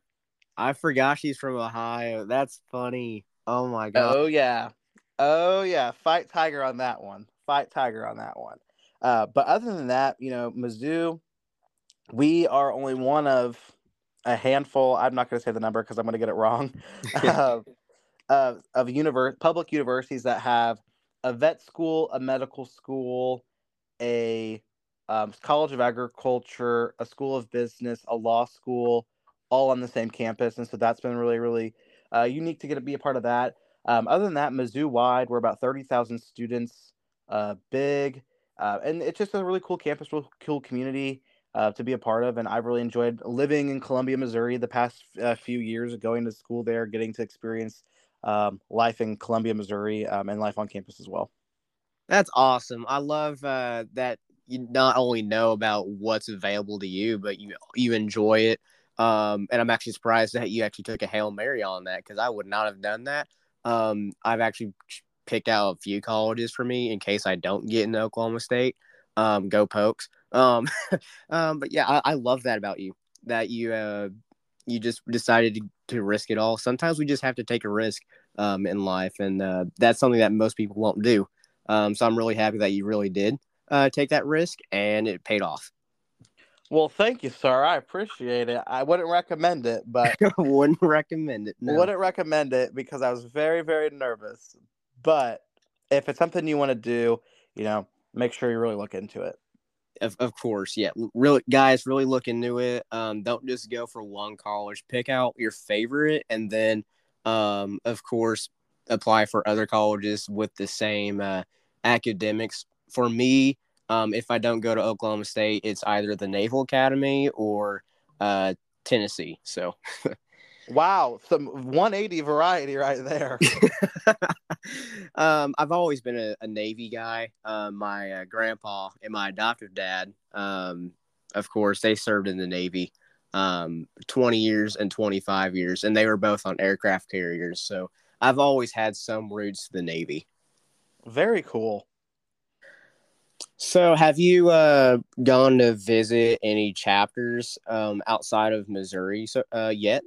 I forgot she's from Ohio. That's funny. Oh my god. Oh yeah. Oh yeah. Fight Tiger on that one. Fight Tiger on that one. Uh, but other than that, you know, Mizzou, we are only one of a handful. I'm not going to say the number because I'm going to get it wrong. uh, uh, of universe public universities that have a vet school, a medical school, a um, college of agriculture, a school of business, a law school, all on the same campus, and so that's been really, really uh, unique to get to be a part of that. Um, other than that, Mizzou wide, we're about thirty thousand students, uh, big, uh, and it's just a really cool campus, real cool community uh, to be a part of. And I've really enjoyed living in Columbia, Missouri the past uh, few years, going to school there, getting to experience um, life in Columbia, Missouri, um, and life on campus as well. That's awesome. I love uh, that you not only know about what's available to you, but you you enjoy it. Um, and I'm actually surprised that you actually took a hail mary on that because I would not have done that. Um, I've actually picked out a few colleges for me in case I don't get into Oklahoma State. Um, go Pokes. Um, um, but yeah, I, I, love that about you that you uh, you just decided to, to risk it all. Sometimes we just have to take a risk um, in life, and uh, that's something that most people won't do. Um, so I'm really happy that you really did uh, take that risk, and it paid off. Well, thank you, sir. I appreciate it. I wouldn't recommend it, but wouldn't recommend it. No. Wouldn't recommend it because I was very, very nervous. But if it's something you want to do, you know, make sure you really look into it. Of, of course, yeah. Really, guys, really look into it. Um, don't just go for one college. Pick out your favorite, and then, um, of course, apply for other colleges with the same uh, academics. For me, um, if I don't go to Oklahoma State, it's either the Naval Academy or uh, Tennessee. So. Wow, some 180 variety right there. um, I've always been a, a Navy guy. Uh, my uh, grandpa and my adoptive dad, um, of course, they served in the Navy um, 20 years and 25 years, and they were both on aircraft carriers. So I've always had some roots to the Navy. Very cool. So, have you uh, gone to visit any chapters um, outside of Missouri so, uh, yet?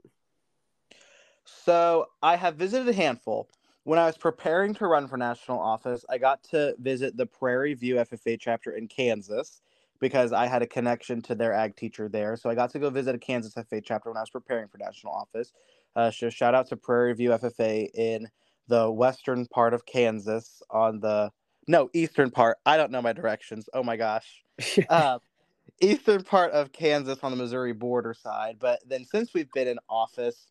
So I have visited a handful. When I was preparing to run for national office, I got to visit the Prairie View FFA chapter in Kansas because I had a connection to their ag teacher there. So I got to go visit a Kansas FFA chapter when I was preparing for national office. Uh, so shout out to Prairie View FFA in the western part of Kansas on the no eastern part. I don't know my directions. Oh my gosh. uh, eastern part of Kansas on the Missouri border side. But then since we've been in office,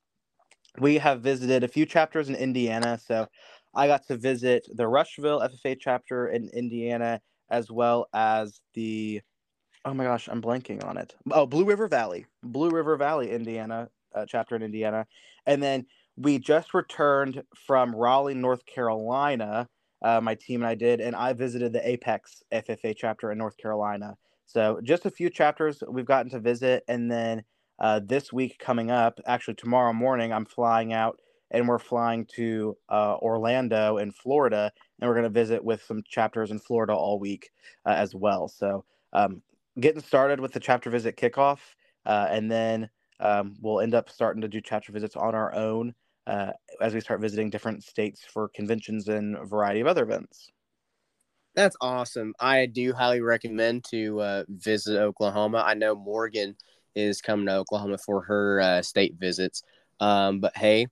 we have visited a few chapters in Indiana. So I got to visit the Rushville FFA chapter in Indiana, as well as the oh my gosh, I'm blanking on it. Oh, Blue River Valley, Blue River Valley, Indiana uh, chapter in Indiana, and then we just returned from Raleigh, North Carolina. Uh, my team and I did, and I visited the Apex FFA chapter in North Carolina. So just a few chapters we've gotten to visit, and then uh, this week coming up, actually tomorrow morning, I'm flying out and we're flying to uh, Orlando in Florida, and we're going to visit with some chapters in Florida all week uh, as well. So, um, getting started with the chapter visit kickoff, uh, and then um, we'll end up starting to do chapter visits on our own uh, as we start visiting different states for conventions and a variety of other events. That's awesome. I do highly recommend to uh, visit Oklahoma. I know Morgan is coming to Oklahoma for her uh, state visits. Um, but hey,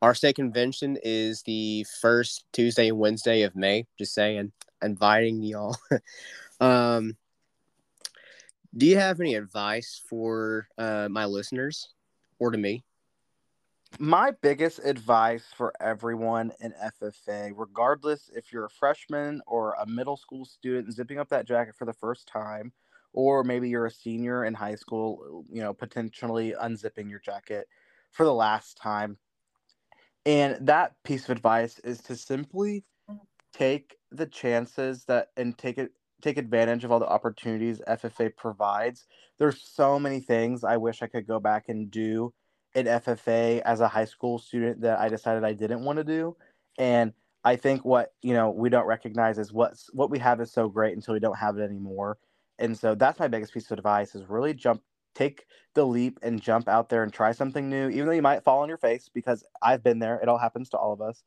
our state convention is the first Tuesday and Wednesday of May. Just saying, inviting y'all. um, do you have any advice for uh, my listeners or to me? My biggest advice for everyone in FFA, regardless if you're a freshman or a middle school student zipping up that jacket for the first time, or maybe you're a senior in high school, you know, potentially unzipping your jacket for the last time, and that piece of advice is to simply take the chances that and take it take advantage of all the opportunities FFA provides. There's so many things I wish I could go back and do in FFA as a high school student that I decided I didn't want to do. And I think what, you know, we don't recognize is what's what we have is so great until we don't have it anymore. And so that's my biggest piece of advice is really jump take the leap and jump out there and try something new, even though you might fall on your face because I've been there. It all happens to all of us.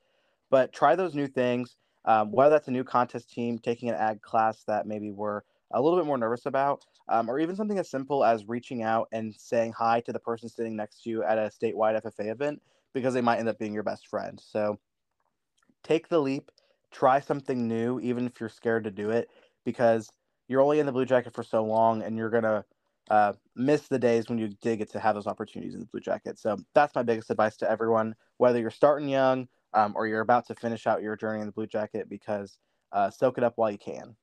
But try those new things, um, whether that's a new contest team, taking an ag class that maybe we're a little bit more nervous about, um, or even something as simple as reaching out and saying hi to the person sitting next to you at a statewide FFA event because they might end up being your best friend. So take the leap, try something new, even if you're scared to do it, because you're only in the Blue Jacket for so long and you're going to uh, miss the days when you did get to have those opportunities in the Blue Jacket. So that's my biggest advice to everyone, whether you're starting young um, or you're about to finish out your journey in the Blue Jacket, because uh, soak it up while you can.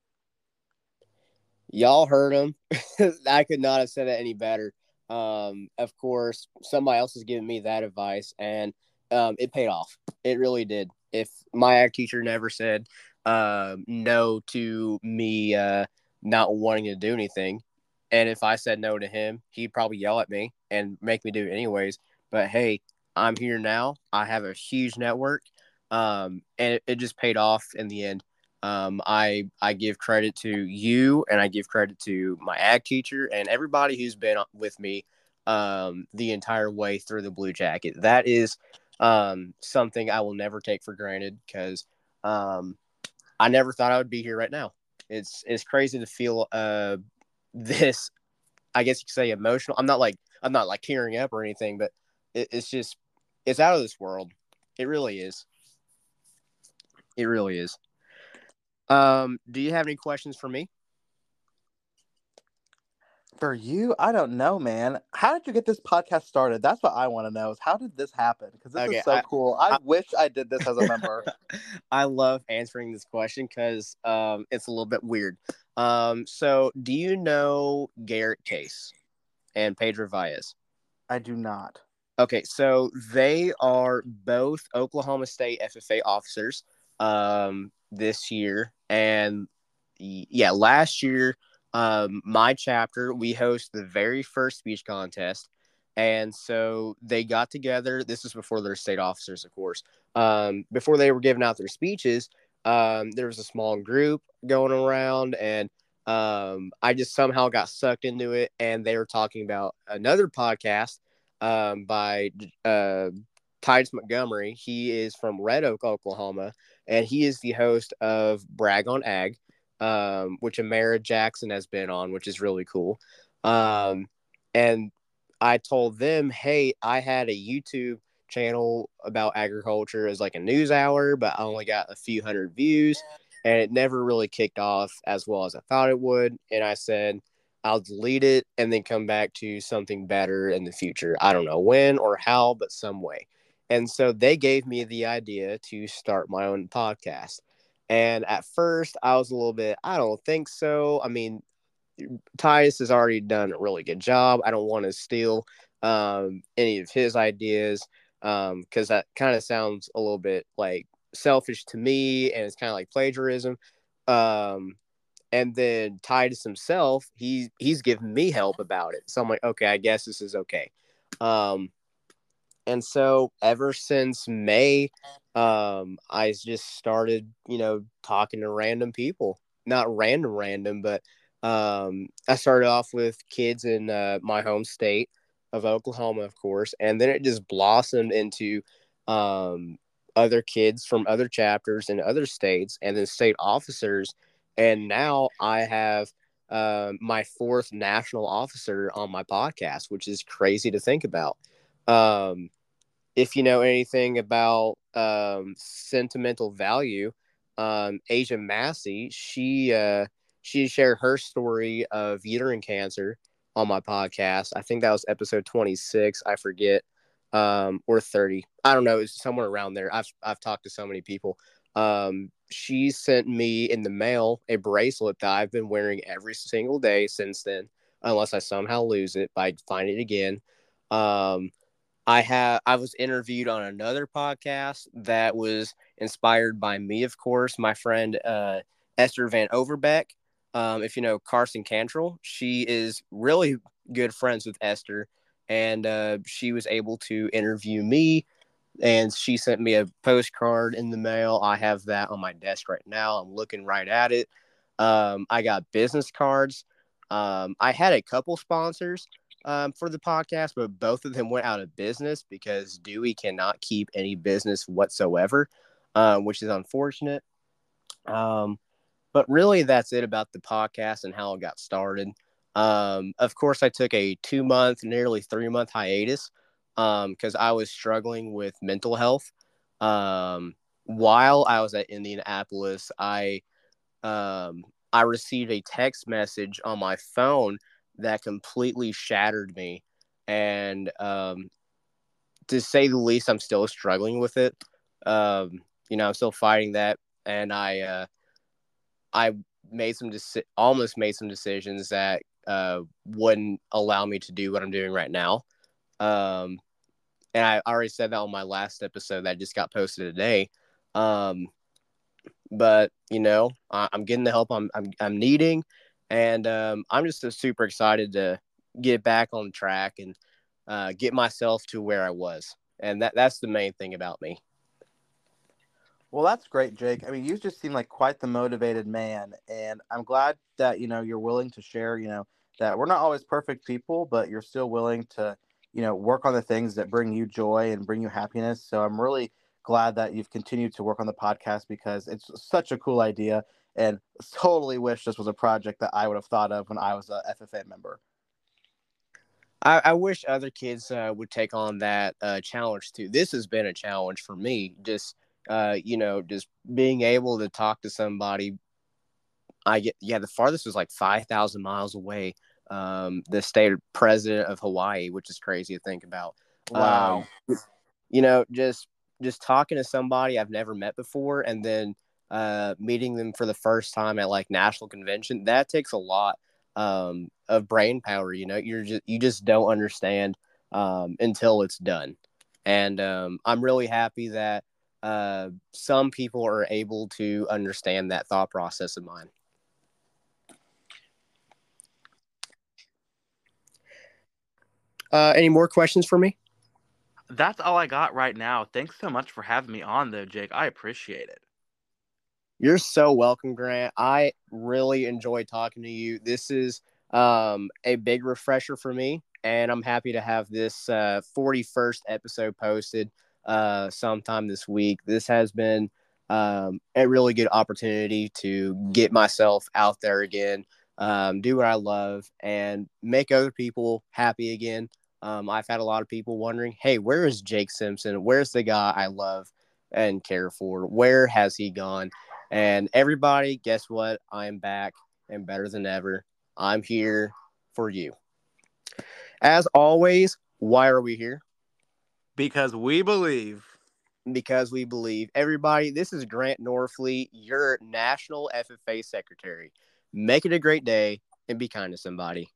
Y'all heard him. I could not have said it any better. Um, of course, somebody else has given me that advice, and um, it paid off. It really did. If my ag teacher never said uh, no to me uh, not wanting to do anything, and if I said no to him, he'd probably yell at me and make me do it anyways. But hey, I'm here now. I have a huge network, um, and it, it, just paid off in the end. Um, I I give credit to you, and I give credit to my ag teacher and everybody who's been with me um, the entire way through the Blue Jacket. That is um, something I will never take for granted because um, I never thought I would be here right now. It's it's crazy to feel uh, this i guess you could say emotional i'm not like i'm not like tearing up or anything but it, it's just it's out of this world it really is it really is um do you have any questions for me for you, I don't know, man. How did you get this podcast started? That's what I want to know. Is how did this happen? Because this okay, is so I, cool. I, I, wish I did this as a member. I love answering this question because um, it's a little bit weird. Um, so, do you know Garrett Case and Pedro Valles? I do not. Okay, so they are both Oklahoma State FFA officers um, this year, and yeah, last year um, my chapter, we host the very first speech contest. And so they got together. This was before they're state officers, of course. Um, before they were giving out their speeches, um, there was a small group going around, and um, I just somehow got sucked into it. And they were talking about another podcast um, by uh, Titus Montgomery. He is from Red Oak, Oklahoma, and he is the host of Brag on Ag um, which Amara Jackson has been on, which is really cool. Um, and I told them, hey, I had a YouTube channel about agriculture as like a news hour, but I only got a few hundred views and it never really kicked off as well as I thought it would. And I said, I'll delete it and then come back to something better in the future. I don't know when or how, but some way. And so they gave me the idea to start my own podcast. And at first, I was a little bit, I don't think so. I mean, Titus has already done a really good job. I don't want to steal um, any of his ideas because um, that kind of sounds a little bit like selfish to me and it's kind of like plagiarism. Um, and then Titus himself, he he's giving me help about it. So I'm like, okay, I guess this is okay. Um, and so ever since May, um, I just started, you know, talking to random people, not random, random, but um, I started off with kids in uh, my home state of Oklahoma, of course, and then it just blossomed into um, other kids from other chapters in other states, and then state officers. And now I have uh, my fourth national officer on my podcast, which is crazy to think about. Um, if you know anything about um, sentimental value, um, Asia Massey, she uh, she shared her story of uterine cancer on my podcast. I think that was episode 26. I forget. Um, or 30. I don't know. It's somewhere around there. I've, I've talked to so many people. Um, she sent me in the mail a bracelet that I've been wearing every single day since then, unless I somehow lose it, but I find it again. Um, I have I was interviewed on another podcast that was inspired by me, of course. My friend uh, Esther Van Overbeck. Um, if you know Carson Cantrell, she is really good friends with Esther, and uh, she was able to interview me. And she sent me a postcard in the mail. I have that on my desk right now. I'm looking right at it. Um, I got business cards. Um, I had a couple sponsors um, for the podcast, but both of them went out of business because Dewey cannot keep any business whatsoever, uh, which is unfortunate. Um, but really, that's it about the podcast and how it got started. Um, of course, I took a two month, nearly three month hiatus because um, I was struggling with mental health. Um, while I was at Indianapolis, I um, I received a text message on my phone that completely shattered me, and um, to say the least, I'm still struggling with it. Um, you know, I'm still fighting that, and I uh, I made some deci- almost made some decisions that uh, wouldn't allow me to do what I'm doing right now. Um, and I already said that on my last episode that just got posted today. Um, but you know, I, am getting the help I'm, I'm, I'm needing, and um, I'm just super excited to get back on track and uh, get myself to where I was, and that that's the main thing about me. Well, that's great, Jake. I mean, you just seem like quite the motivated man, and I'm glad that you know you're willing to share. You know that we're not always perfect people, but you're still willing to you know work on the things that bring you joy and bring you happiness. So I'm really glad that you've continued to work on the podcast because it's such a cool idea, and totally wish this was a project that I would have thought of when I was a FFA member. I, I wish other kids uh, would take on that uh, challenge too. This has been a challenge for me, just uh, you know, just being able to talk to somebody. I get yeah, the farthest was like five thousand miles away. Um, the state president of Hawaii, which is crazy to think about. Wow. Um, you know, just just talking to somebody I've never met before, and then uh, meeting them for the first time at like national convention. That takes a lot um, of brain power. You know, you're just you just don't understand um, until it's done. And um, I'm really happy that uh, some people are able to understand that thought process of mine. Uh, any more questions for me? That's all I got right now. Thanks so much for having me on, though, Jake. I appreciate it. You're so welcome, Grant. I really enjoy talking to you. This is um, a big refresher for me, and I'm happy to have this uh, 41st episode posted uh, sometime this week. This has been um, a really good opportunity to get myself out there again, um, do what I love, and make other people happy again. Um, I've had a lot of people wondering, hey, where is Jake Simpson? Where's the guy I love and care for? Where has he gone? And everybody, guess what? I'm back and better than ever. I'm here for you. As always, why are we here? Because we believe. Because we believe. Everybody, this is Grant Norfleet, your National FFA Secretary. Make it a great day and be kind to somebody.